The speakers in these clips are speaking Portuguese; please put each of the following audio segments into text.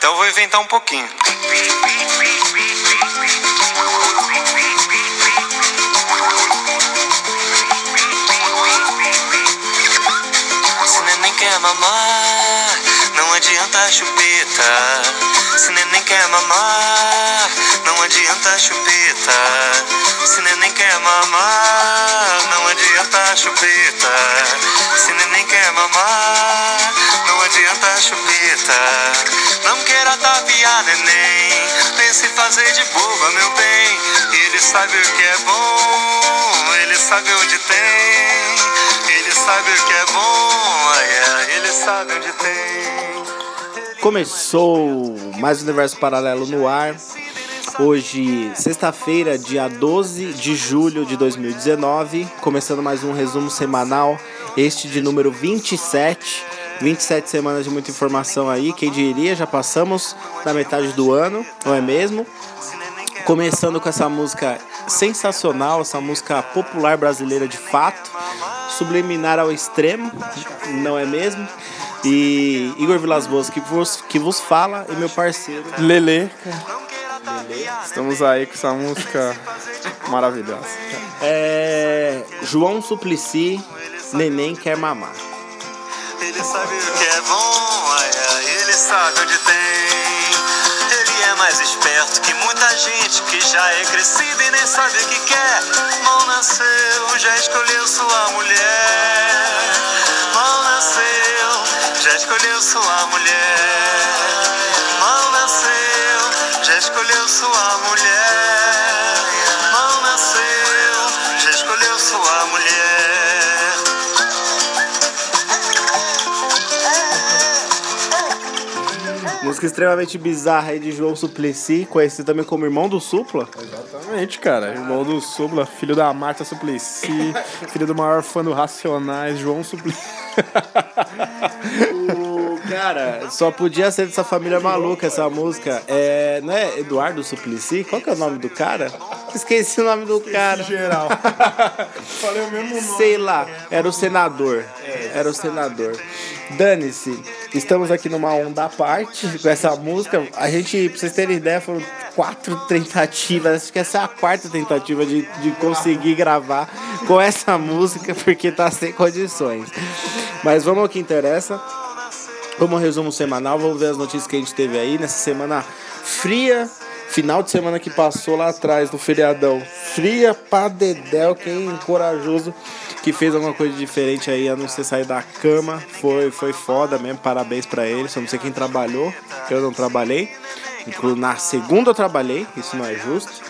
Então eu vou inventar um pouquinho. Se neném quer mamar, adianta chupeta. Se neném quer mamar, não adianta chupeta. Se neném quer mamar, não adianta chupeta. Se neném quer mamar, não adianta chupeta. Não queira tapiar neném, pense fazer de boba, meu bem. Ele sabe o que é bom, ele sabe onde tem. Ele sabe o que é bom, ele sabe onde tem. Começou mais um Universo Paralelo no ar. Hoje, sexta-feira, dia 12 de julho de 2019, começando mais um resumo semanal, este de número 27. 27 semanas de muita informação aí, quem diria, já passamos da metade do ano, não é mesmo? Começando com essa música sensacional, essa música popular brasileira de fato, subliminar ao extremo, não é mesmo? E Igor Vilas Boas que vos, que vos fala e meu parceiro Lele. Estamos aí com essa música maravilhosa. é João Suplicy, Neném Quer Mamar. Ele sabe o que é bom, ele sabe onde tem. Ele é mais esperto que muita gente que já é crescida e nem sabe o que quer. Mal nasceu, já escolheu sua mulher. Já escolheu sua mulher. Mal nasceu, já escolheu sua mulher. Mal nasceu, já escolheu sua mulher. Música extremamente bizarra aí de João Suplicy, conhecido também como irmão do Supla. Exatamente, cara. Irmão do Supla, filho da Marta Suplicy, filho do maior fã do Racionais, João Suplicy. O cara, só podia ser dessa família maluca essa música. É, não é Eduardo Suplicy? Qual que é o nome do cara? Esqueci o nome do cara. geral. Falei o mesmo Sei lá, era o senador. Era o senador. Dane-se, estamos aqui numa onda à parte com essa música. A gente, pra vocês terem ideia, foram quatro tentativas. Acho que essa é a quarta tentativa de, de conseguir gravar com essa música, porque tá sem condições. Mas vamos ao que interessa. Vamos ao resumo semanal, vamos ver as notícias que a gente teve aí nessa semana fria. Final de semana que passou lá atrás, no feriadão. Fria pra dedéu, quem corajoso que fez alguma coisa diferente aí, a não ser sair da cama. Foi, foi foda mesmo, parabéns pra eles. Eu não sei quem trabalhou, eu não trabalhei. Na segunda eu trabalhei, isso não é justo.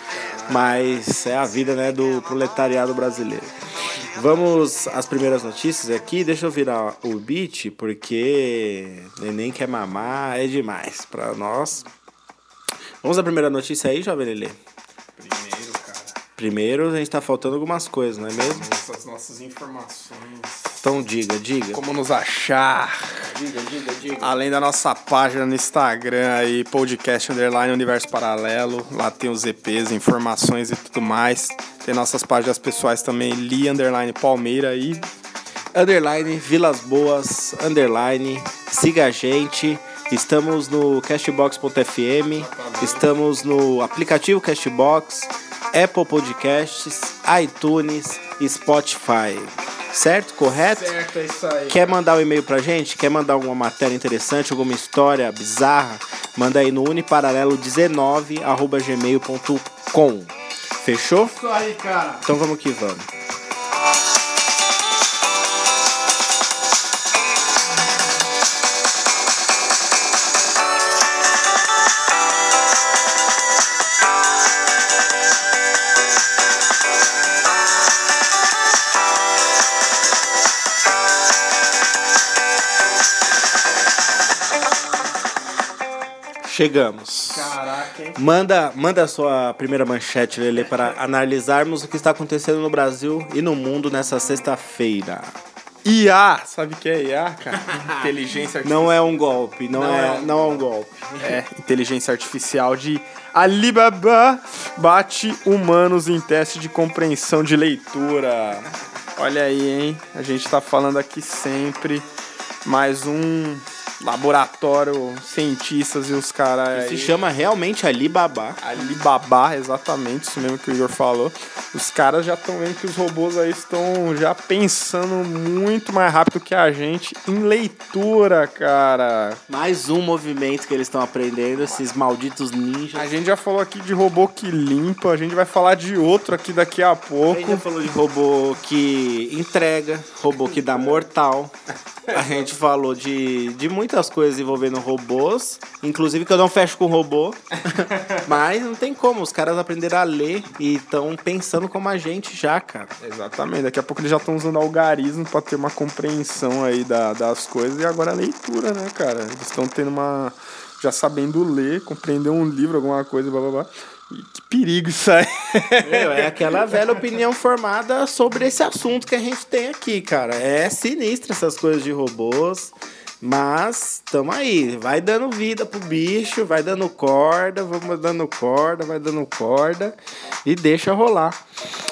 Mas é a vida né, do proletariado brasileiro. Vamos às primeiras notícias aqui. Deixa eu virar o beat, porque neném quer mamar é demais pra nós. Vamos à primeira notícia aí, jovem Lelê? Primeiro, cara. Primeiro, a gente tá faltando algumas coisas, não é mesmo? Essas nossas informações. Então diga, diga. Como nos achar. Diga, diga, diga. Além da nossa página no Instagram aí, podcast underline Universo Paralelo. Lá tem os EPs, informações e tudo mais. Tem nossas páginas pessoais também, Li underline Palmeira aí. Underline, Vilas Boas, underline, siga a gente. Estamos no Castbox.fm, estamos no aplicativo Castbox, Apple Podcasts, iTunes e Spotify. Certo? Correto? Certo, é isso aí. Quer mandar um e-mail pra gente? Quer mandar alguma matéria interessante, alguma história bizarra? Manda aí no uniparalelo19@gmail.com. Fechou? Isso aí, cara. Então vamos que vamos. Chegamos. Caraca, hein? Manda, manda a sua primeira manchete, Lele, para analisarmos o que está acontecendo no Brasil e no mundo nessa sexta-feira. IA, sabe o que é IA, cara? Inteligência artificial. Não é um golpe, não, Não é, é um não é um golpe. É, inteligência artificial de Alibaba bate humanos em teste de compreensão de leitura. Olha aí, hein? A gente tá falando aqui sempre mais um laboratório, cientistas e os caras. Se chama realmente Alibaba. Alibaba, exatamente, isso mesmo que o Igor falou. Os caras já estão vendo que os robôs aí estão já pensando muito mais rápido que a gente em leitura, cara. Mais um movimento que eles estão aprendendo, esses malditos ninjas. A gente já falou aqui de robô que limpa, a gente vai falar de outro aqui daqui a A pouco. gente já falou de robô que entrega, robô que dá mortal. A gente falou de, de muitas coisas envolvendo robôs, inclusive que eu não fecho com robô. Mas não tem como, os caras aprenderam a ler e estão pensando como a gente já, cara. Exatamente, daqui a pouco eles já estão usando algarismo pra ter uma compreensão aí da, das coisas e agora a leitura, né, cara? Eles estão tendo uma. já sabendo ler, compreender um livro, alguma coisa, blá blá blá. Que perigo isso aí. Meu, é aquela velha opinião formada sobre esse assunto que a gente tem aqui, cara. É sinistro essas coisas de robôs. Mas tamo aí, vai dando vida pro bicho, vai dando corda, vamos dando corda, vai dando corda e deixa rolar.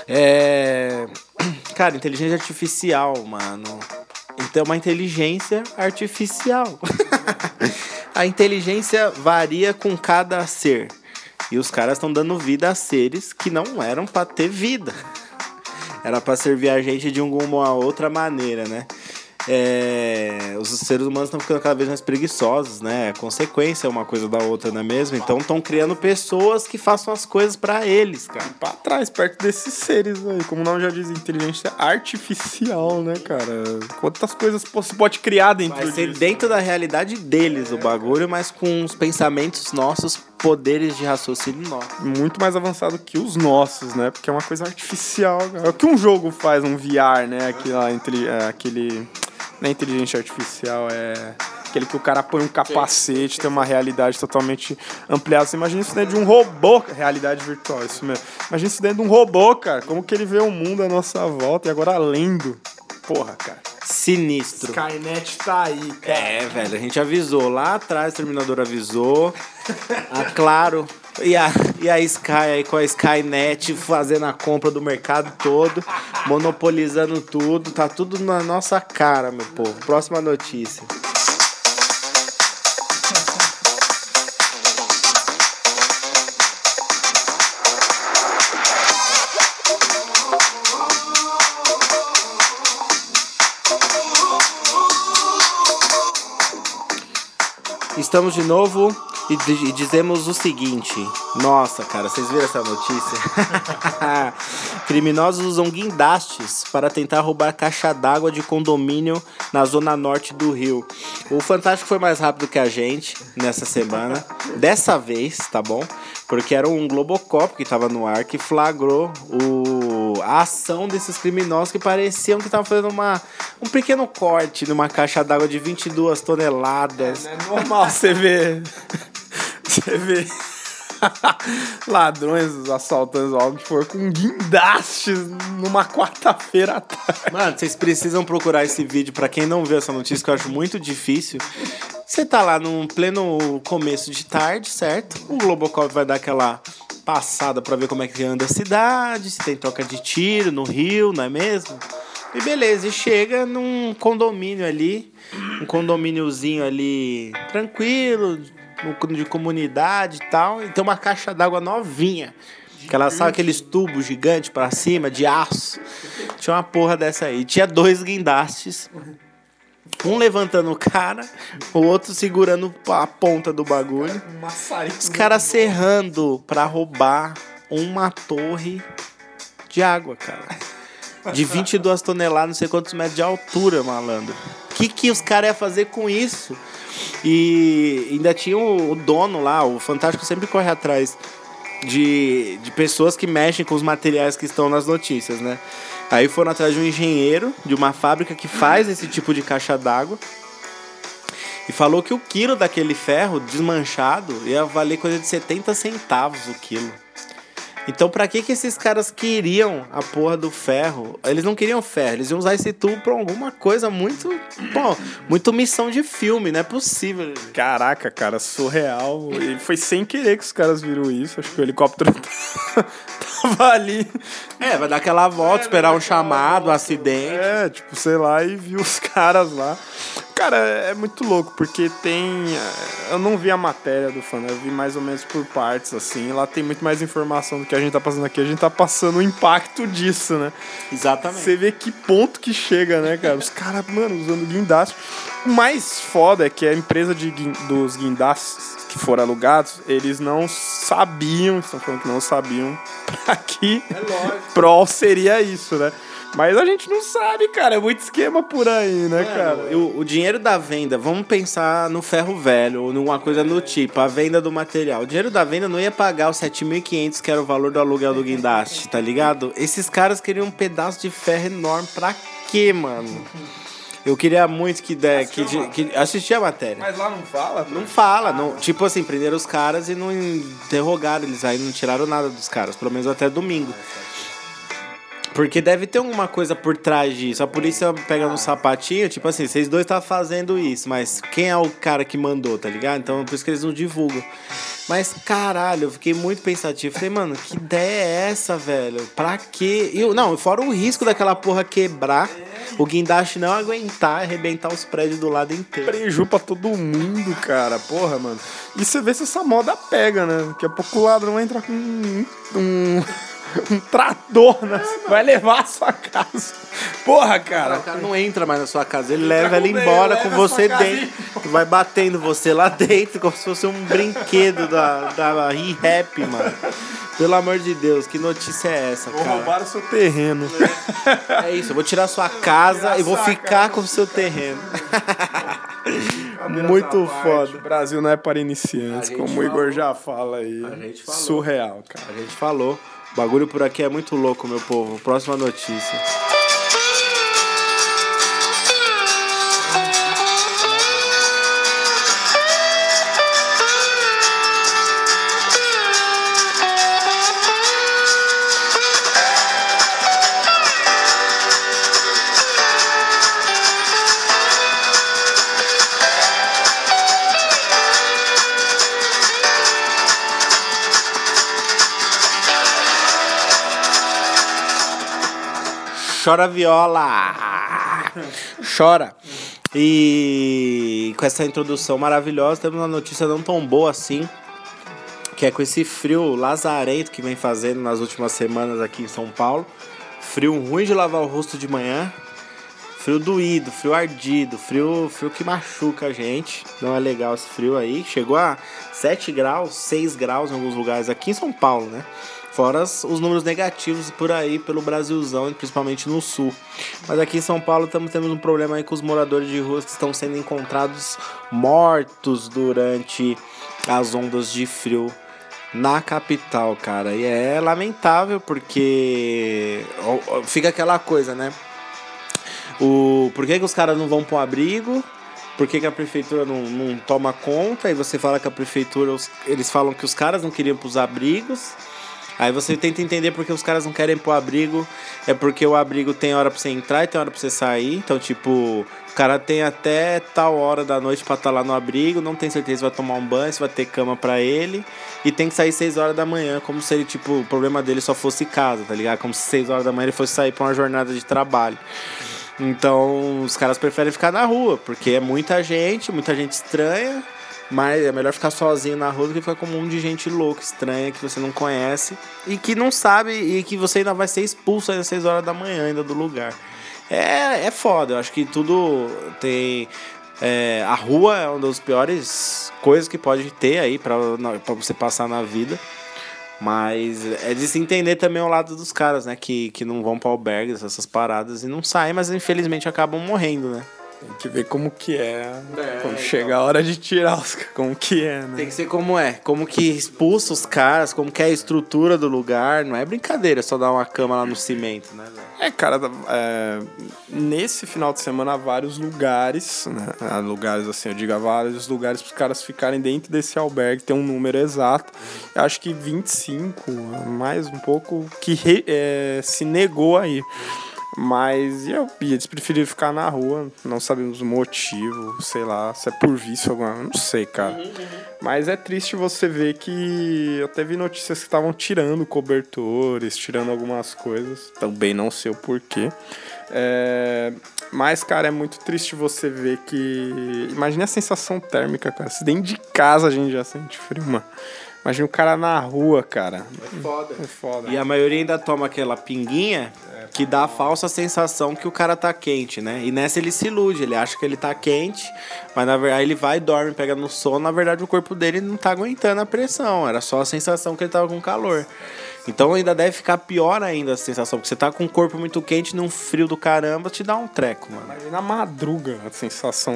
É. Cara, inteligência artificial, mano. Então, uma inteligência artificial. a inteligência varia com cada ser. E os caras estão dando vida a seres que não eram pra ter vida. Era pra servir a gente de alguma outra maneira, né? É, os seres humanos estão ficando cada vez mais preguiçosos, né? Consequência é uma coisa da outra, não é mesmo? Então estão criando pessoas que façam as coisas pra eles, cara. pra trás, perto desses seres aí. Como o nome já diz, inteligência artificial, né, cara? Quantas coisas você pode criar dentro Vai ser disso? dentro da realidade deles o bagulho, mas com os pensamentos nossos, poderes de raciocínio nossos. Muito mais avançado que os nossos, né? Porque é uma coisa artificial. cara. É o que um jogo faz, um VR, né? Aquela, inteli- é, aquele. Não inteligência artificial, é. Aquele que o cara põe um capacete, tem uma realidade totalmente ampliada. Você imagina isso dentro de um robô, realidade virtual, isso mesmo. Imagina isso dentro de um robô, cara. Como que ele vê o mundo à nossa volta e agora lendo. Porra, cara. Sinistro. Skynet tá aí, cara. É, velho, a gente avisou. Lá atrás o Terminador avisou. A Claro e a, e a Sky aí com a Skynet fazendo a compra do mercado todo, monopolizando tudo. Tá tudo na nossa cara, meu povo. Próxima notícia. Estamos de novo e, e dizemos o seguinte. Nossa, cara, vocês viram essa notícia? Criminosos usam guindastes para tentar roubar caixa d'água de condomínio na zona norte do Rio. O Fantástico foi mais rápido que a gente nessa semana. Dessa vez, tá bom? Porque era um Globocop que estava no ar que flagrou o, a ação desses criminosos que pareciam que estavam fazendo uma, um pequeno corte numa caixa d'água de 22 toneladas. É normal você ver. Você vê ladrões assaltando algo que for com guindastes numa quarta-feira à tarde. Mano, vocês precisam procurar esse vídeo pra quem não viu essa notícia, que eu acho muito difícil. Você tá lá num pleno começo de tarde, certo? O Globocop vai dar aquela passada pra ver como é que anda a cidade, se tem troca de tiro no Rio, não é mesmo? E beleza, e chega num condomínio ali, um condomíniozinho ali tranquilo, de comunidade e tal, e tem uma caixa d'água novinha. Que ela sabe aqueles tubos gigantes pra cima, de aço. Tinha uma porra dessa aí. Tinha dois guindastes. Um levantando o cara, o outro segurando a ponta do bagulho. Os caras serrando pra roubar uma torre de água, cara. De 22 toneladas, não sei quantos metros de altura, malandro. Que, que os caras iam fazer com isso? E ainda tinha o, o dono lá, o Fantástico sempre corre atrás de, de pessoas que mexem com os materiais que estão nas notícias, né? Aí foram atrás de um engenheiro de uma fábrica que faz esse tipo de caixa d'água. E falou que o quilo daquele ferro desmanchado ia valer coisa de 70 centavos o quilo. Então, pra que que esses caras queriam a porra do ferro? Eles não queriam ferro, eles iam usar esse tubo pra alguma coisa muito, pô, muito missão de filme, não é possível. Caraca, cara, surreal. E foi sem querer que os caras viram isso. Acho que o helicóptero tava ali. É, vai dar aquela volta, esperar um chamado, um acidente. É, tipo, sei lá, e viu os caras lá. Cara, é muito louco, porque tem. é, Eu não vi a matéria do fã, eu vi mais ou menos por partes, assim. Lá tem muito mais informação do que a gente tá passando aqui. A gente tá passando o impacto disso, né? Exatamente. Você vê que ponto que chega, né, cara? Os caras, mano, usando guindaste. O mais foda é que a empresa de, guin- dos guindastes que foram alugados, eles não sabiam, estão falando que não sabiam pra que prol seria isso, né? Mas a gente não sabe, cara. É muito esquema por aí, né, cara? Mano, o, o dinheiro da venda, vamos pensar no ferro velho ou numa coisa do tipo, a venda do material. O dinheiro da venda não ia pagar os 7.500 que era o valor do aluguel do guindaste, tá ligado? Esses caras queriam um pedaço de ferro enorme pra quê, mano? Eu queria muito que, der, que, que assistir a matéria. Mas lá não fala? Não fala, não, tipo assim, prenderam os caras e não interrogaram eles aí, não tiraram nada dos caras, pelo menos até domingo. Porque deve ter alguma coisa por trás disso. A polícia pega no sapatinho, tipo assim, vocês dois tá fazendo isso, mas quem é o cara que mandou, tá ligado? Então por isso que eles não divulgam. Mas caralho, eu fiquei muito pensativo. Falei, mano, que ideia é essa, velho? Pra quê? Eu- não, fora o risco daquela porra quebrar, o guindaste não aguentar, arrebentar os prédios do lado inteiro. preju pra todo mundo, cara. Porra, mano. E você vê se essa moda pega, né? Daqui a pouco o ladrão entra com um, um, um trator, né? Vai levar a sua casa. Porra, cara. O cara não entra mais na sua casa, ele leva ela ele, embora com a você dentro. Vai batendo você lá dentro, como se fosse um brinquedo da, da Re-Rap, mano. Pelo amor de Deus, que notícia é essa, Vou cara? roubar o seu terreno. É isso, eu vou tirar sua casa e vou ficar com o seu terreno. Muito parte, foda. O Brasil não é para iniciantes, A como o Igor já fala aí. gente falou. Surreal, cara. A gente falou. O bagulho por aqui é muito louco, meu povo. Próxima notícia. Chora viola! Chora! E com essa introdução maravilhosa, temos uma notícia não tão boa assim. Que é com esse frio lazarento que vem fazendo nas últimas semanas aqui em São Paulo. Frio ruim de lavar o rosto de manhã. Frio doído, frio ardido, frio, frio que machuca a gente. Não é legal esse frio aí. Chegou a 7 graus, 6 graus em alguns lugares aqui em São Paulo, né? Fora os números negativos por aí, pelo Brasilzão, e principalmente no sul. Mas aqui em São Paulo estamos tendo um problema aí com os moradores de ruas que estão sendo encontrados mortos durante as ondas de frio na capital, cara. E é lamentável porque fica aquela coisa, né? O, por que, que os caras não vão para um abrigo? Por que, que a prefeitura não, não toma conta? Aí você fala que a prefeitura, os- eles falam que os caras não queriam pros abrigos. Aí você tenta entender porque os caras não querem pôr abrigo. É porque o abrigo tem hora pra você entrar e tem hora pra você sair. Então, tipo, o cara tem até tal hora da noite pra estar lá no abrigo. Não tem certeza se vai tomar um banho, se vai ter cama pra ele. E tem que sair 6 horas da manhã, como se ele, tipo, o problema dele só fosse casa, tá ligado? Como se 6 horas da manhã ele fosse sair pra uma jornada de trabalho. Então, os caras preferem ficar na rua, porque é muita gente, muita gente estranha. Mas é melhor ficar sozinho na rua do que ficar com um monte de gente louca, estranha, que você não conhece e que não sabe e que você ainda vai ser expulso às 6 horas da manhã ainda do lugar. É, é foda, eu acho que tudo tem. é, a rua é uma das piores coisas que pode ter aí pra você passar na vida. Mas é de se entender também o lado dos caras, né? Que, que não vão pra albergues, essas paradas, e não saem, mas infelizmente acabam morrendo, né? Tem que ver como que é. quando chega a hora de tirar os. Como que é, né? Tem que ser como é, como que expulsa os caras, como que é a estrutura do lugar. Não é brincadeira só dar uma cama lá no cimento, né? É, cara, é, nesse final de semana há vários lugares, né? Há lugares assim, eu digo, há vários lugares para os caras ficarem dentro desse albergue, tem um número exato. Eu acho que 25, mais um pouco, que re- é, se negou aí. Mas eu, e eles preferiram ficar na rua, não sabemos o motivo, sei lá, se é por vício alguma, não sei, cara. Mas é triste você ver que eu teve notícias que estavam tirando cobertores, tirando algumas coisas, também não sei o porquê. É, mas, cara, é muito triste você ver que. Imagine a sensação térmica, cara. Se dentro de casa a gente já sente frio, mano. Imagina o cara na rua, cara. É foda. É foda. E a maioria ainda toma aquela pinguinha que dá a falsa sensação que o cara tá quente, né? E nessa ele se ilude, ele acha que ele tá quente, mas na verdade ele vai, dorme, pega no sono, na verdade o corpo dele não tá aguentando a pressão, era só a sensação que ele tava com calor. Então ainda deve ficar pior ainda a sensação, porque você tá com o corpo muito quente num frio do caramba, te dá um treco, mano. Imagina a madruga, a sensação.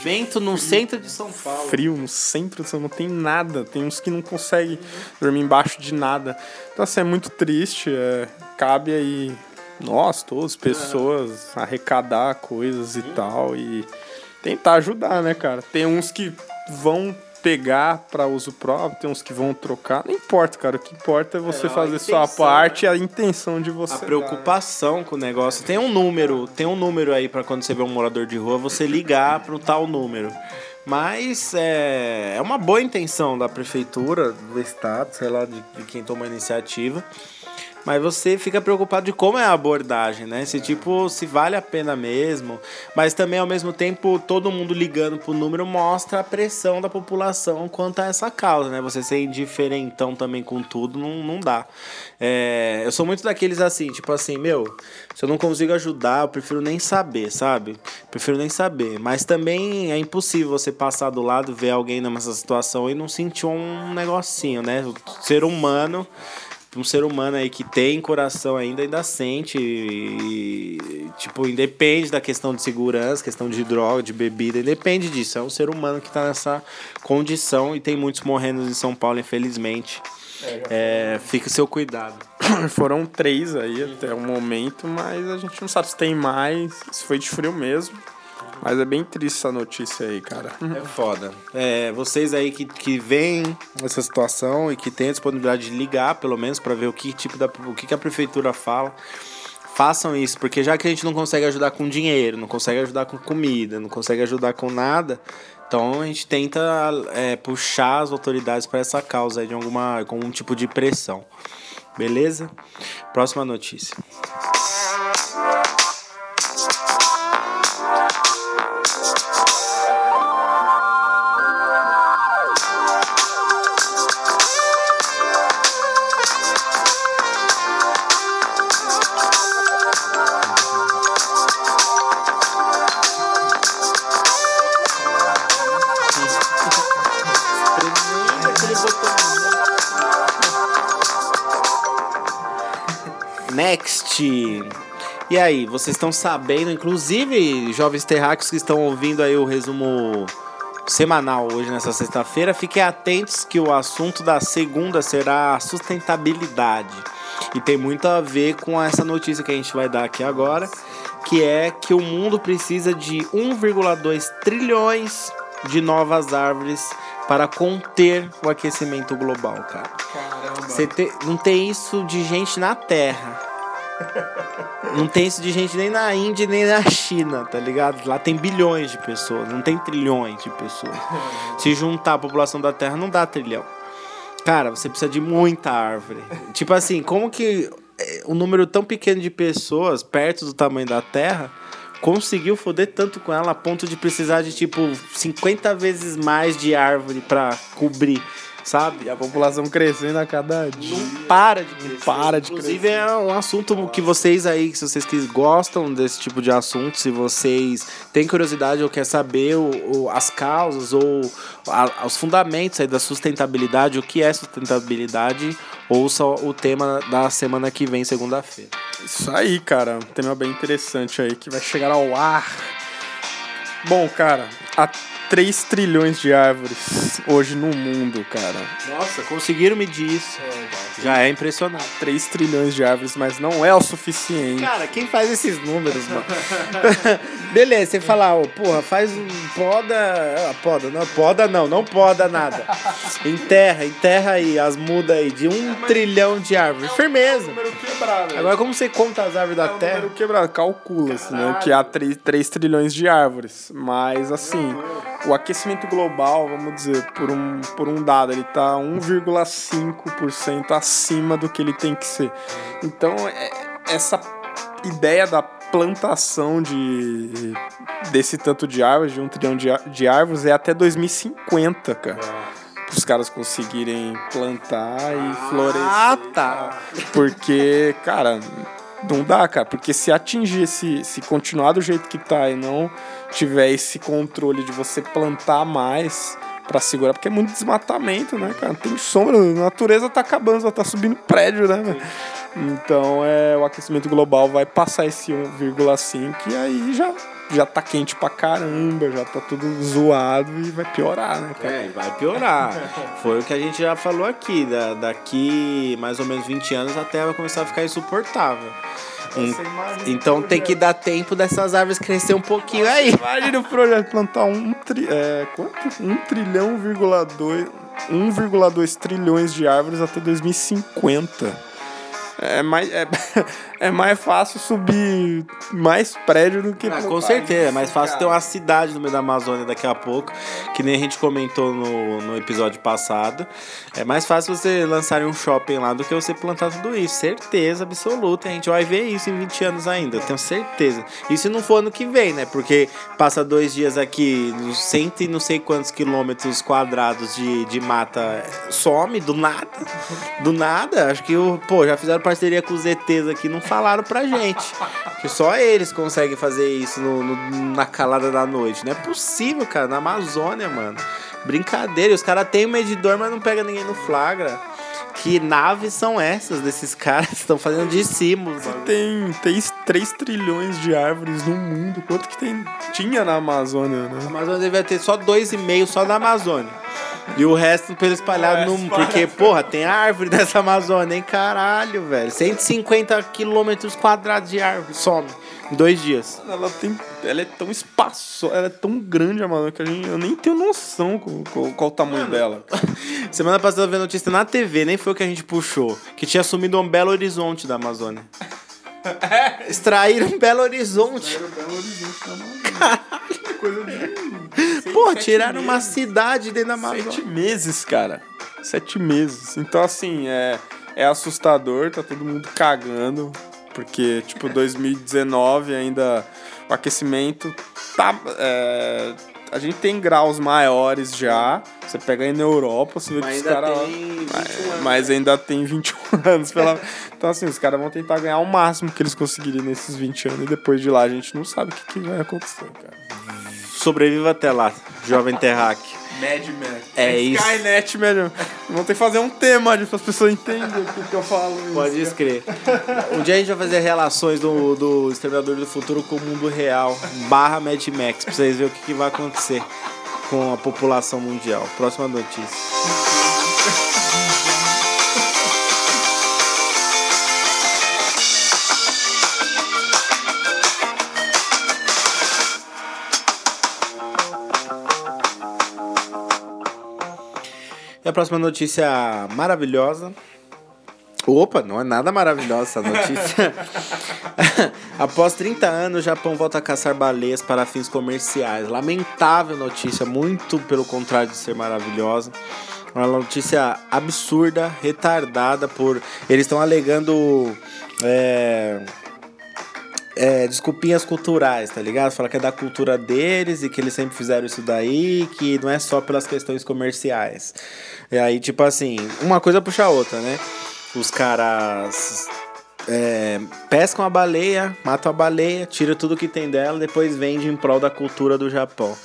Vento no centro de São Paulo. frio no centro, você não tem nada. Tem uns que não conseguem dormir embaixo de nada. Então, assim, é muito triste. É, cabe aí nós, todas, pessoas, arrecadar coisas e tal. E tentar ajudar, né, cara? Tem uns que vão pegar para uso próprio, tem uns que vão trocar. Não importa, cara. O que importa é você É, a fazer sua parte e a intenção de você. A dar, né? preocupação com o negócio. Tem um número, tem um número aí pra quando você vê um morador de rua, você ligar pro tal número. Mas é, é uma boa intenção da prefeitura, do estado, sei lá, de, de quem toma a iniciativa. Mas você fica preocupado de como é a abordagem, né? Se tipo, se vale a pena mesmo. Mas também, ao mesmo tempo, todo mundo ligando pro número mostra a pressão da população quanto a essa causa, né? Você ser indiferentão também com tudo não, não dá. É, eu sou muito daqueles assim, tipo assim, meu, se eu não consigo ajudar, eu prefiro nem saber, sabe? Prefiro nem saber. Mas também é impossível você passar do lado, ver alguém nessa situação e não sentir um negocinho, né? O ser humano um ser humano aí que tem coração ainda, ainda sente. E, tipo, independe da questão de segurança, questão de droga, de bebida, independe disso. É um ser humano que tá nessa condição e tem muitos morrendo em São Paulo, infelizmente. É, fica o seu cuidado. Foram três aí até o momento, mas a gente não sabe se tem mais, se foi de frio mesmo. Mas é bem triste essa notícia aí, cara. É foda. É, vocês aí que, que veem essa situação e que têm a disponibilidade de ligar, pelo menos, para ver o que tipo da, o que, que a prefeitura fala. Façam isso, porque já que a gente não consegue ajudar com dinheiro, não consegue ajudar com comida, não consegue ajudar com nada, então a gente tenta é, puxar as autoridades para essa causa aí de alguma com um tipo de pressão. Beleza? Próxima notícia. E aí, vocês estão sabendo, inclusive, jovens terráqueos que estão ouvindo aí o resumo semanal hoje nessa sexta-feira, fiquem atentos que o assunto da segunda será a sustentabilidade. E tem muito a ver com essa notícia que a gente vai dar aqui agora, que é que o mundo precisa de 1,2 trilhões de novas árvores para conter o aquecimento global, cara. Você te- não tem isso de gente na Terra. Não tem isso de gente nem na Índia nem na China, tá ligado? Lá tem bilhões de pessoas, não tem trilhões de pessoas. Se juntar a população da Terra, não dá trilhão. Cara, você precisa de muita árvore. Tipo assim, como que é, um número tão pequeno de pessoas, perto do tamanho da Terra, conseguiu foder tanto com ela a ponto de precisar de tipo 50 vezes mais de árvore pra cobrir, sabe? A população crescendo a cada dia. Não para de crescer. para de Inclusive é um assunto que vocês aí, se vocês que gostam desse tipo de assunto, se vocês têm curiosidade ou quer saber o, o- as causas ou a- os fundamentos aí da sustentabilidade, o que é sustentabilidade, ouça o tema da semana que vem, segunda-feira. Isso aí, cara. Um tema bem interessante aí que vai chegar ao ar. Bom, cara, há 3 trilhões de árvores hoje no mundo, cara. Nossa, conseguiram medir isso. Já é impressionante. 3 trilhões de árvores, mas não é o suficiente. Cara, quem faz esses números, mano? Beleza, você fala, ó, porra, faz um poda. ah, Poda, não, poda não, não poda nada. Enterra, enterra aí as mudas aí de um trilhão de árvores. Firmeza. quebrar, Agora, como você conta as árvores da É um Terra? número quebrado, calcula-se, né? Que há 3, 3 trilhões de árvores. Mas, assim, o aquecimento global, vamos dizer, por um, por um dado, ele tá 1,5% acima do que ele tem que ser. Então, é- essa ideia da plantação de desse tanto de árvores, de um trilhão de, de árvores, é até 2050, cara. Os caras conseguirem plantar e florescer. Ah, tá. Porque, cara, não dá, cara. Porque se atingir esse. Se continuar do jeito que tá e não tiver esse controle de você plantar mais pra segurar, porque é muito desmatamento, né, cara? Tem sombra, a natureza tá acabando, só tá subindo prédio, né, velho? Então é, o aquecimento global vai passar esse 1,5 e aí já, já tá quente pra caramba, já tá tudo zoado e vai piorar, né, cara? É, vai piorar. Foi o que a gente já falou aqui. Da, daqui mais ou menos 20 anos a Terra vai começar a ficar insuportável. Então tem que dar tempo dessas árvores crescer um pouquinho aí. Imagina o projeto plantar um tri, é, quanto? Um trilhão, vírgula dois, 1,2 trilhões de árvores até 2050. É mais, é, é mais fácil subir mais prédio do que. Ah, com certeza, é mais fácil ter cara. uma cidade no meio da Amazônia daqui a pouco, que nem a gente comentou no, no episódio passado. É mais fácil você lançar um shopping lá do que você plantar tudo isso. Certeza absoluta. A gente vai ver isso em 20 anos ainda, eu tenho certeza. E se não for ano que vem, né? Porque passa dois dias aqui, nos cento e não sei quantos quilômetros quadrados de, de mata some do nada. Do nada. Acho que, o- pô, já fizeram parceria com os ETs aqui, não falaram pra gente. Que só eles conseguem fazer isso no- no- na calada da noite. Não é possível, cara. Na Amazônia, mano. Brincadeira. Os caras têm um medidor, mas não pega ninguém no flagra. Que naves são essas desses caras? Estão fazendo discípulos. Tem 3, 3 trilhões de árvores no mundo. Quanto que tem, tinha na Amazônia, A né? Amazônia devia ter só dois e meio só na Amazônia. E o resto pelo espalhado É, no. espalhado. Porque, porra, tem árvore nessa Amazônia, hein? Caralho, velho. 150 quilômetros quadrados de árvore. Some. Em dois dias. Ela tem. Ela é tão espaço, ela é tão grande, a Amazônia, que a gente, eu nem tenho noção qual, qual, qual o tamanho dela. Semana passada eu vi a notícia na TV, nem foi o que a gente puxou. Que tinha sumido um Belo Horizonte da Amazônia. Extraíram Belo Horizonte. Coisa de. Pô, sete tiraram uma meses. cidade dentro da Amazônia. Sete meses, cara. Sete meses. Então, assim, é, é assustador, tá todo mundo cagando. Porque, tipo, 2019 ainda o aquecimento tá. é, a gente tem graus maiores já. Você pega aí na Europa, você vê Mas que os caras. 21 anos. Mas ainda tem 21 anos. Pela... Então, assim, os caras vão tentar ganhar o máximo que eles conseguirem nesses 20 anos. E depois de lá a gente não sabe o que, que vai acontecer, cara. Sobreviva até lá, jovem terráqueo. Mad Max. É isso. Skynet, velho. Vão ter que fazer um tema para as pessoas entenderem o que, eu falo. isso. Pode escrever. Um dia a gente vai fazer relações do, do Exterminador do Futuro com o mundo real, barra Mad Max, pra vocês verem o que, que vai acontecer com a população mundial. Próxima notícia. E a próxima notícia maravilhosa. Opa, não é nada maravilhosa essa notícia. Após 30 anos, o Japão volta a caçar baleias para fins comerciais. Lamentável notícia, muito pelo contrário de ser maravilhosa. Uma notícia absurda, retardada por. Eles estão alegando. É, é, desculpinhas culturais, tá ligado? Fala que é da cultura deles e que eles sempre fizeram isso daí, que não é só pelas questões comerciais. E aí, tipo assim, uma coisa puxa a outra, né? Os caras é, pescam a baleia, matam a baleia, tira tudo que tem dela, depois vende em prol da cultura do Japão.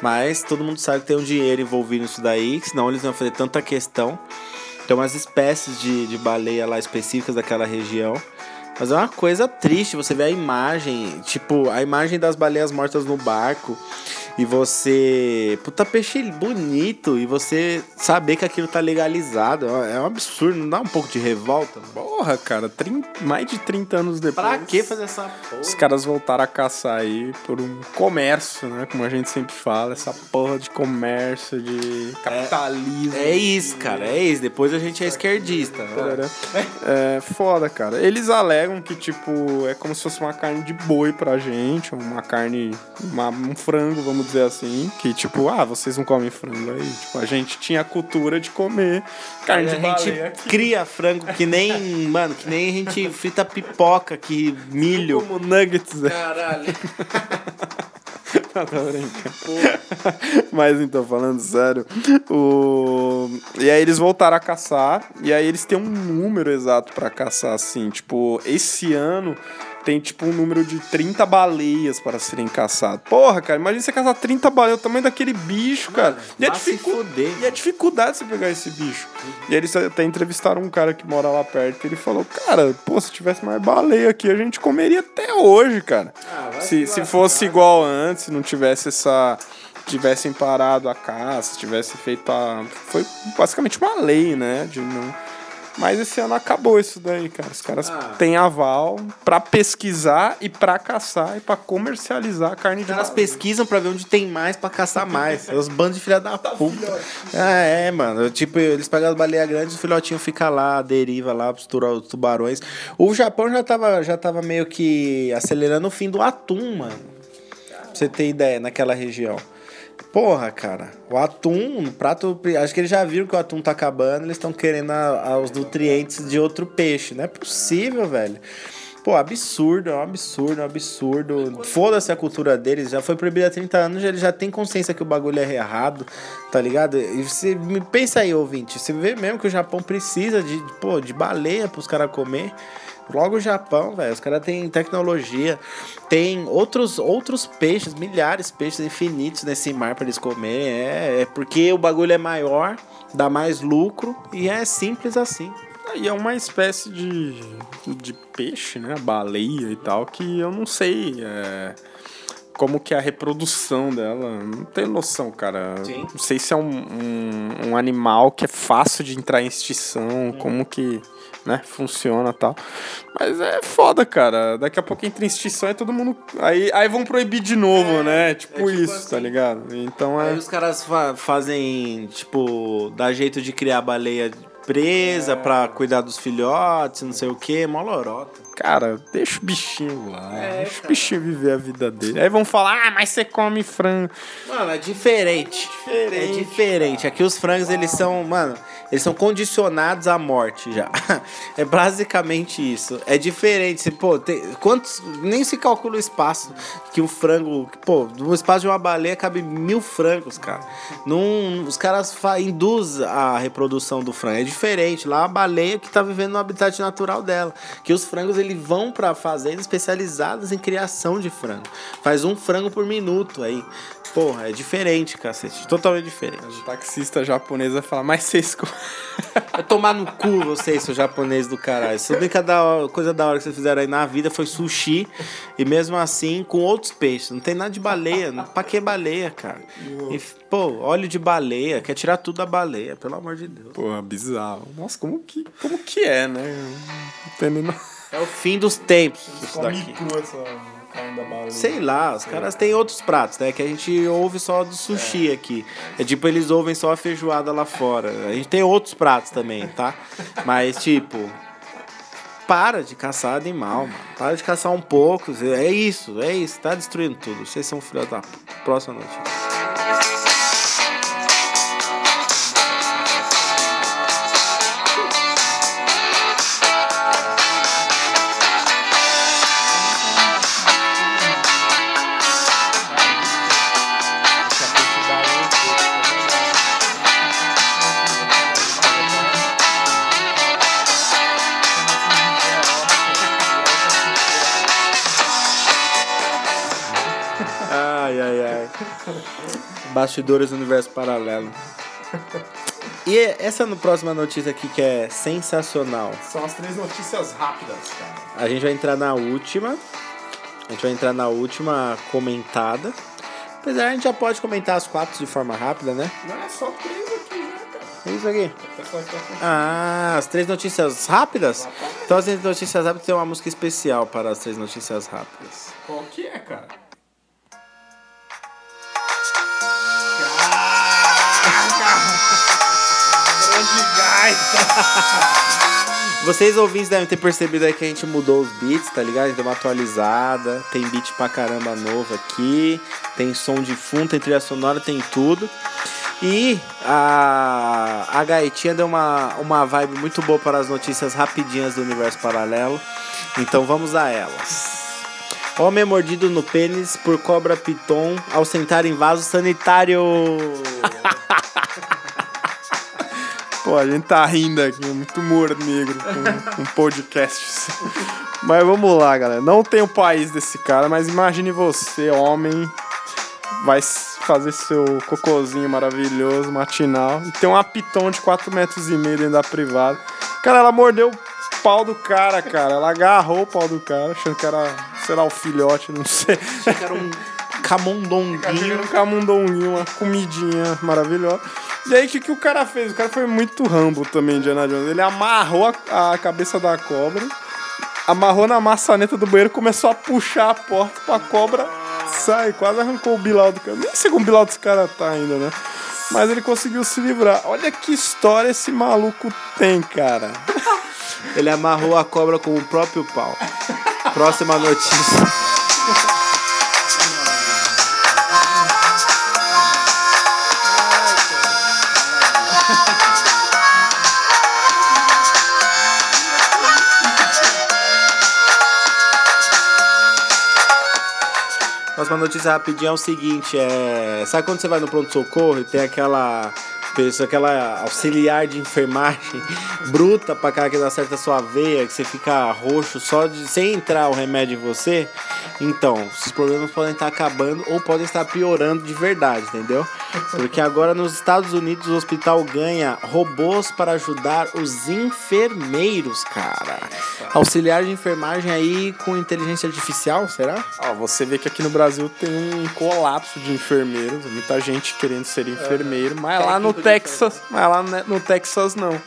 Mas todo mundo sabe que tem um dinheiro envolvido nisso daí, senão eles iam fazer tanta questão. Tem umas espécies de, de baleia lá específicas daquela região. Mas é uma coisa triste, você vê a imagem, tipo, a imagem das baleias mortas no barco. E você. Puta peixe bonito e você saber que aquilo tá legalizado. É um absurdo, não dá um pouco de revolta? Porra, cara, trin- mais de 30 anos depois. Pra que fazer essa porra? Os caras voltaram a caçar aí por um comércio, né? Como a gente sempre fala, essa porra de comércio, de capitalismo. É isso, cara, é isso. Depois a gente é esquerdista. Tarará. É foda, cara. Eles alegam que, tipo, é como se fosse uma carne de boi pra gente, uma carne, uma- um frango, vamos dizer assim. Que, tipo, ah, vocês não comem frango aí. Tipo, a gente tinha a cultura de comer carne A de gente baleia aqui. cria frango que nem, mano, que nem a gente frita pipoca, que milho. Como nuggets, né? Caralho. Não, tô brincando. Mas então, falando sério, o... e aí eles voltaram a caçar, e aí eles têm um número exato pra caçar, assim, tipo, esse ano tem tipo um número de 30 baleias para serem caçadas. Porra, cara, imagina você caçar 30 baleias, o tamanho daquele bicho, cara. E a, vai se dificu- e a dificuldade de você pegar esse bicho. E eles até entrevistaram um cara que mora lá perto, e ele falou, cara, pô, se tivesse mais baleia aqui, a gente comeria até hoje, cara. se, se fosse igual antes, se não tivesse essa. Tivessem parado a caça, tivesse feito a. Foi basicamente uma lei, né? De não. Mas esse ano acabou isso daí, cara. Os caras Ah. têm aval pra pesquisar e pra caçar e pra comercializar a carne Os de caras baleia. pesquisam pra ver onde tem mais pra caçar mais. É os bandos de filha da puta. Ah, é, mano. Tipo, eles pegam as baleias grandes, o filhotinho fica lá, deriva lá pros tura- os tubarões. O Japão já tava, já tava meio que acelerando o fim do atum, mano. Pra você ter ideia, naquela região. Porra, cara, o atum, o prato. Acho que eles já viram que o atum tá acabando, eles estão querendo a- a- os nutrientes de outro peixe. Não é possível, velho. Pô, absurdo, é um absurdo, é um absurdo. Foda-se a cultura deles, já foi proibido há 30 anos, eles já tem consciência que o bagulho é errado, tá ligado? E você me pensa aí, ouvinte, você vê mesmo que o Japão precisa de, pô, de baleia pros caras comer. Logo o Japão, velho, os caras têm tecnologia, tem outros, outros peixes, milhares de peixes infinitos nesse mar pra eles comerem. É, é porque o bagulho é maior, dá mais lucro e é simples assim. E é uma espécie de, de peixe, né? Baleia e tal, que eu não sei é, como que é a reprodução dela. Não tenho noção, cara. Sim. Não sei se é um, um, um animal que é fácil de entrar em extinção, como que né, funciona e tal. Mas é foda, cara. Daqui a pouco entra em extinção e todo mundo. Aí, aí vão proibir de novo, né? Tipo, tipo isso, assim. tá ligado? Então é. Aí os caras fa- fazem, tipo, dá jeito de criar baleia presa pra cuidar dos filhotes, não sei o que, mó lorota. Cara, deixa o bichinho lá. É, deixa cara. o bichinho viver a vida dele. Aí vão falar, ah, mas você come frango. Mano, é diferente. Diferente, É diferente. Aqui os frangos, eles são, mano, eles são condicionados à morte já. É basicamente isso. É diferente. Pô, tem, quantos. Nem se calcula o espaço que um frango. Pô, no espaço de uma baleia cabe mil frangos, cara. Num, os caras induzem a reprodução do frango. É diferente. Lá a baleia que tá vivendo no habitat natural dela. Que os frangos eles vão pra fazendas especializadas em criação de frango. Faz um frango por minuto aí. Porra, é diferente, cacete. Totalmente diferente. O taxista japonês vai falar, mas vocês. Vai tomar no cu vocês, seu japonês do caralho. Se bem que a da hora- coisa da hora que vocês fizeram aí na vida foi sushi. E mesmo assim, com outros peixes. Não tem nada de baleia. Pra que baleia, cara? E, pô, óleo de baleia. Quer tirar tudo da baleia, pelo amor de Deus. Porra, bizarro. Nossa, como que, como que é, né? Não tem nem no... É o fim dos tempos, isso daqui. essa carne da baleia. Sei lá, os caras têm outros pratos, né? Que a gente ouve só do sushi aqui. É tipo, eles ouvem só a feijoada lá fora. A gente tem outros pratos também, tá? Mas, tipo. Para de caçar animal, mano. Para de caçar um pouco. É isso, é isso. Tá destruindo tudo. Vocês são filhos da puta. Próxima notícia. Bastidores do universo paralelo. E essa no próxima notícia aqui que é sensacional. São as três notícias rápidas, cara. A gente vai entrar na última. A gente vai entrar na última comentada. Apesar, a gente já pode comentar as quatro de forma rápida, né? Não, é só três aqui, né, cara? É isso aqui. Ah, as três notícias rápidas? Então, as três notícias rápidas tem uma música especial para as três notícias rápidas. Qual que é, cara? Vocês ouvintes devem ter percebido aí que a gente mudou os beats, tá ligado? A gente deu uma atualizada, tem beat pra caramba novo aqui, tem som de fundo, tem trilha sonora, tem tudo. E a, a Gaitinha deu uma, uma vibe muito boa para as notícias rapidinhas do universo paralelo. Então vamos a elas. Homem é mordido no pênis por cobra piton ao sentar em vaso sanitário. Pô, a gente tá rindo aqui, muito humor negro com, com podcasts. Mas vamos lá, galera. Não tem o país desse cara, mas imagine você, homem, vai fazer seu cocôzinho maravilhoso, matinal, e tem uma piton de 4 metros e meio dentro da privada. Cara, ela mordeu o pau do cara, cara. Ela agarrou o pau do cara, achando que era, sei lá, o filhote, não sei. Era um camundonguinho. Um camundonguinho, uma comidinha maravilhosa. E aí, o que, que o cara fez? O cara foi muito rambo também, Indiana Jones. Ele amarrou a, a cabeça da cobra, amarrou na maçaneta do banheiro, começou a puxar a porta pra cobra sair. Quase arrancou o bilau do cara. Nem sei como o bilau desse cara tá ainda, né? Mas ele conseguiu se livrar. Olha que história esse maluco tem, cara. Ele amarrou a cobra com o próprio pau. Próxima notícia. Próxima notícia rapidinho é o seguinte, é... Sabe quando você vai no pronto-socorro e tem aquela pessoa, aquela auxiliar de enfermagem bruta pra cá que dá certo a sua veia, que você fica roxo só de sem entrar o remédio em você? Então, esses problemas podem estar acabando ou podem estar piorando de verdade, entendeu? Porque agora nos Estados Unidos o hospital ganha robôs para ajudar os enfermeiros, cara. Auxiliar de enfermagem aí com inteligência artificial, será? Ó, você vê que aqui no Brasil tem um colapso de enfermeiros, muita gente querendo ser enfermeiro, mas lá no Texas, mas lá no Texas não.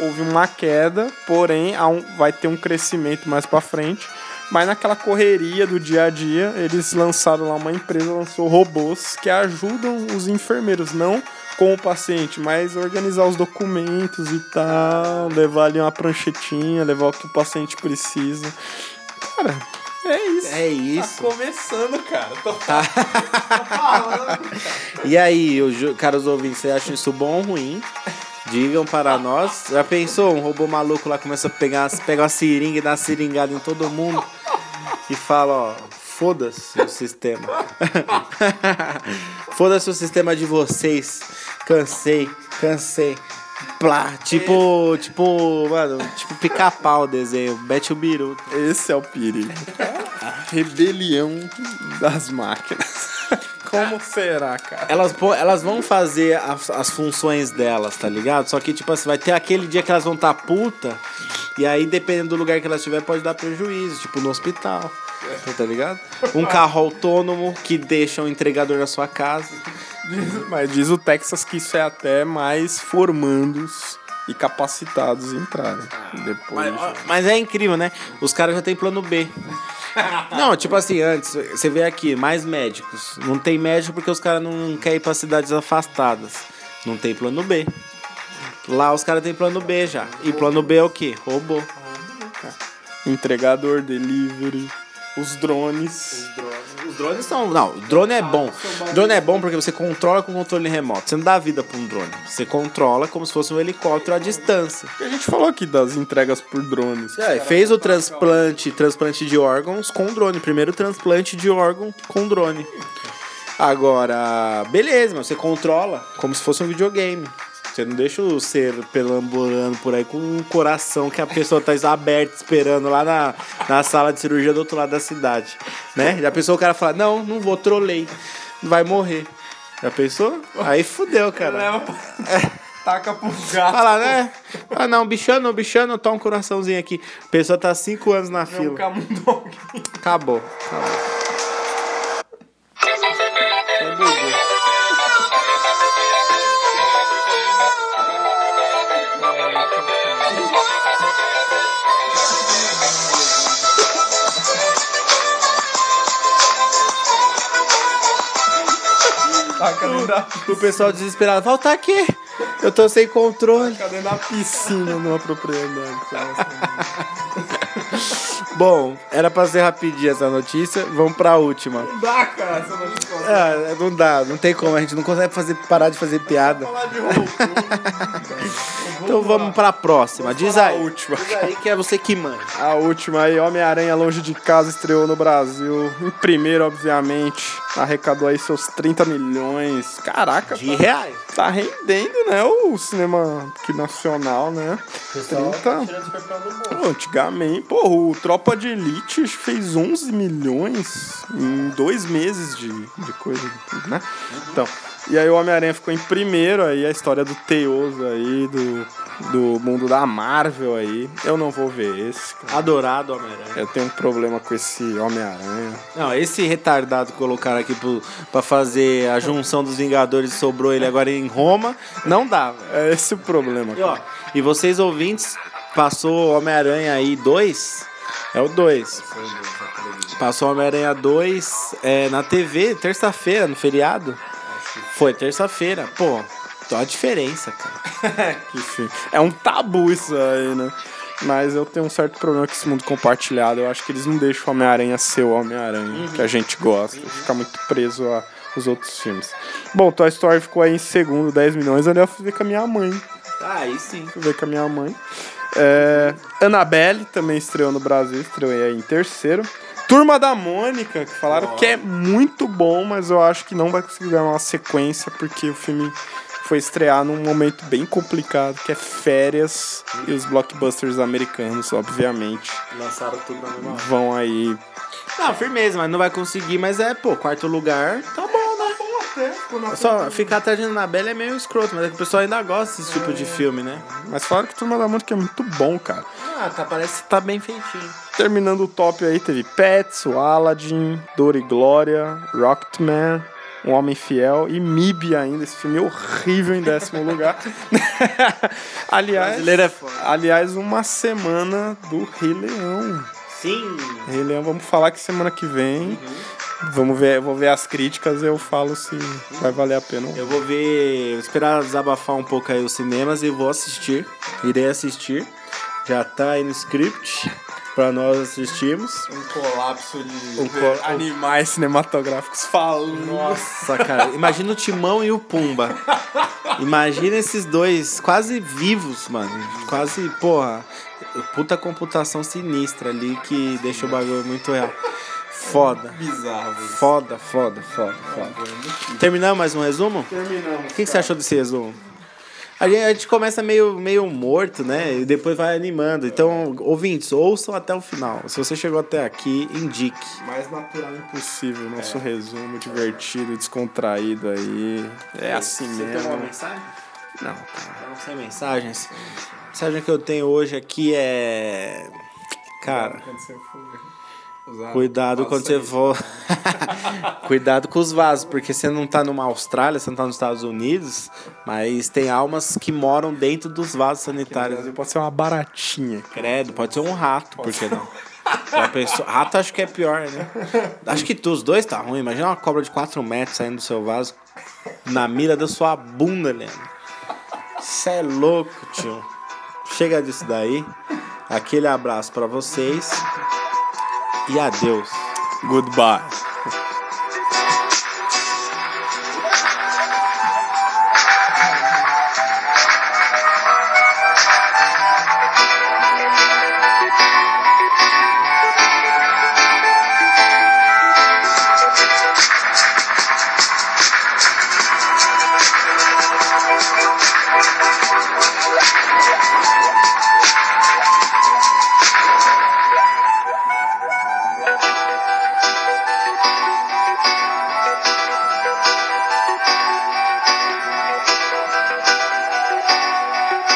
Houve uma queda, porém há um- vai ter um crescimento mais pra frente. Mas naquela correria do dia a dia, eles lançaram lá uma empresa, lançou robôs que ajudam os enfermeiros, não com o paciente, mas organizar os documentos e tal, levar ali uma pranchetinha, levar o que o paciente precisa. Cara, é isso. É isso. Tá começando, cara. Tô Tá. E aí, o ju- caros ouvintes, vocês acham isso bom ou ruim? Digam para nós. Já pensou? Um robô maluco lá começa a pegar, pega uma seringa e dá uma seringada em todo mundo e fala, ó, foda-se o sistema. foda-se o sistema de vocês. Cansei, cansei. Plá, tipo, tipo, mano, tipo pica-pau o desenho, Bete o biru. Esse é o perigo. A rebelião das máquinas. Como será, cara? Elas, elas vão fazer as, as funções delas, tá ligado? Só que, tipo assim, vai ter aquele dia que elas vão estar tá puta, e aí, dependendo do lugar que elas estiver, pode dar prejuízo, tipo no hospital. Tá ligado? Um carro autônomo que deixa um entregador na sua casa. Mas diz o Texas que isso é até mais formandos e capacitados entrarem. Depois. Mas, mas é incrível, né? Os caras já têm plano B. Não, tipo assim, antes, você vê aqui, mais médicos. Não tem médico porque os caras não querem ir pra cidades afastadas. Não tem plano B. Lá os caras têm plano B já. E plano B é o quê? Robô. Entregador, delivery, os drones. Os drones são. Não, o drone é bom. Drone é bom porque você controla com controle remoto. Você não dá vida pra um drone. Você controla como se fosse um helicóptero à distância. A gente falou aqui das entregas por drones. É, fez o transplante, transplante de órgãos com drone. Primeiro transplante de órgão com drone. Agora, beleza, mas você controla como se fosse um videogame. Você não deixa o ser perambulando por aí com um coração que a pessoa tá aberto esperando lá na, na sala de cirurgia do outro lado da cidade. Né? Já pensou o cara falar, não, não vou, trolei. Vai morrer. Já pensou? Aí fudeu, cara. Taca pro gato. Fala, né? Ah, não, bichano, bichano, tá um coraçãozinho aqui. A pessoa tá cinco anos na Um fila. Acabou. Acabou. Taca dentro da, O pessoal desesperado, volta aqui. Eu tô sem controle. dentro da piscina numa propriedade. Bom, era pra ser rapidinho essa notícia. Vamos pra última. Não dá, cara, essa notícia. É, não dá, não tem como. A gente não consegue fazer, parar de fazer piada. Falar de roubo. Então vamos pra próxima. Diz aí. a última. Diz aí que é você que manda. A última aí, Homem-Aranha Longe de Casa estreou no Brasil. Em primeiro, obviamente. Arrecadou aí seus 30 milhões. Caraca, De reais. Tá rendendo, né? O cinema aqui nacional, né? 30. Pô, antigamente, pô, o Tropa de Elite fez 11 milhões em dois meses de, de coisa, né? Então, e aí o Homem-Aranha ficou em primeiro aí, a história do Teoso aí, do, do mundo da Marvel aí. Eu não vou ver esse, cara. Adorado Homem-Aranha. Eu tenho um problema com esse Homem-Aranha. Não, esse retardado que colocaram aqui pro, pra fazer a junção dos Vingadores sobrou ele agora em Roma, não dá. É esse o problema, E, ó, e vocês ouvintes, passou Homem-Aranha aí 2? É o 2. Passou Homem-Aranha 2 é, na TV, terça-feira, no feriado. Foi terça-feira. Pô, a diferença, cara. Que fi- É um tabu isso aí, né? Mas eu tenho um certo problema com esse mundo compartilhado. Eu acho que eles não deixam o Homem-Aranha ser o Homem-Aranha que a gente gosta. Fica muito preso aos outros filmes. Bom, Toy Story ficou aí em segundo, 10 milhões. Ali eu fui ver com a minha mãe. Ah, aí sim. Fui ver com a minha mãe. É, Annabelle também estreou no Brasil, estreou aí em terceiro. Turma da Mônica, que falaram que é muito bom, mas eu acho que não vai conseguir dar uma sequência, porque o filme foi estrear num momento bem complicado, que é férias, e os blockbusters americanos, obviamente, Lançaram tudo na mesma hora. vão aí. Não, firmeza, mas não vai conseguir, mas é, pô, quarto lugar, tá bom, né? Só ficar atrás de Annabelle é meio escroto, mas é que o pessoal ainda gosta desse tipo de filme, né? Mas falaram que Turma da Mônica é muito bom, cara. Ah, tá, parece que tá bem feitinho. Terminando o top aí, teve Pets, o Aladdin, Dor e Glória, Rocketman, Um Homem Fiel e MIB ainda, esse filme horrível em décimo lugar. aliás, é aliás, uma semana do Rei Leão. Sim. Rei Leão, vamos falar que semana que vem. Vamos ver, vou ver as críticas e eu falo se vai valer a pena. Eu vou ver, vou esperar desabafar um pouco aí os cinemas e vou assistir. Irei assistir. Já tá aí no script pra nós assistirmos. Um colapso de Um col- animais cinematográficos falando. Nossa, cara, imagina o Timão e o Pumba. Imagina esses dois quase vivos, mano. Quase, porra, puta computação sinistra ali que deixa o bagulho muito real. Foda. Bizarro. Foda, foda, foda, foda. Terminamos mais um resumo? Terminamos. O que, que você achou desse resumo? A gente, a gente começa meio, meio morto, né? E depois vai animando. Então, ouvintes, ouçam até o final. Se você chegou até aqui, indique. Mais natural impossível. Nosso resumo divertido, descontraído aí. É assim Você tem uma mesmo. mensagem? Não, cara. Não sem mensagens. A mensagem que eu tenho hoje aqui é. Cara, Quando você for usar cuidado quando você for. cuidado com os vasos, porque você não tá numa Austrália, você não tá nos Estados Unidos, mas tem almas que moram dentro dos vasos sanitários. Pode ser uma baratinha. Credo, pode ser um rato, por que não? Já pensou? Rato acho que é pior, né? Acho que tu, os dois tá ruim. Imagina uma cobra de 4 metros saindo do seu vaso na mira da sua bunda, Leandro. Isso é louco, tio. Chega disso daí. Aquele abraço pra vocês. E adeus. Goodbye.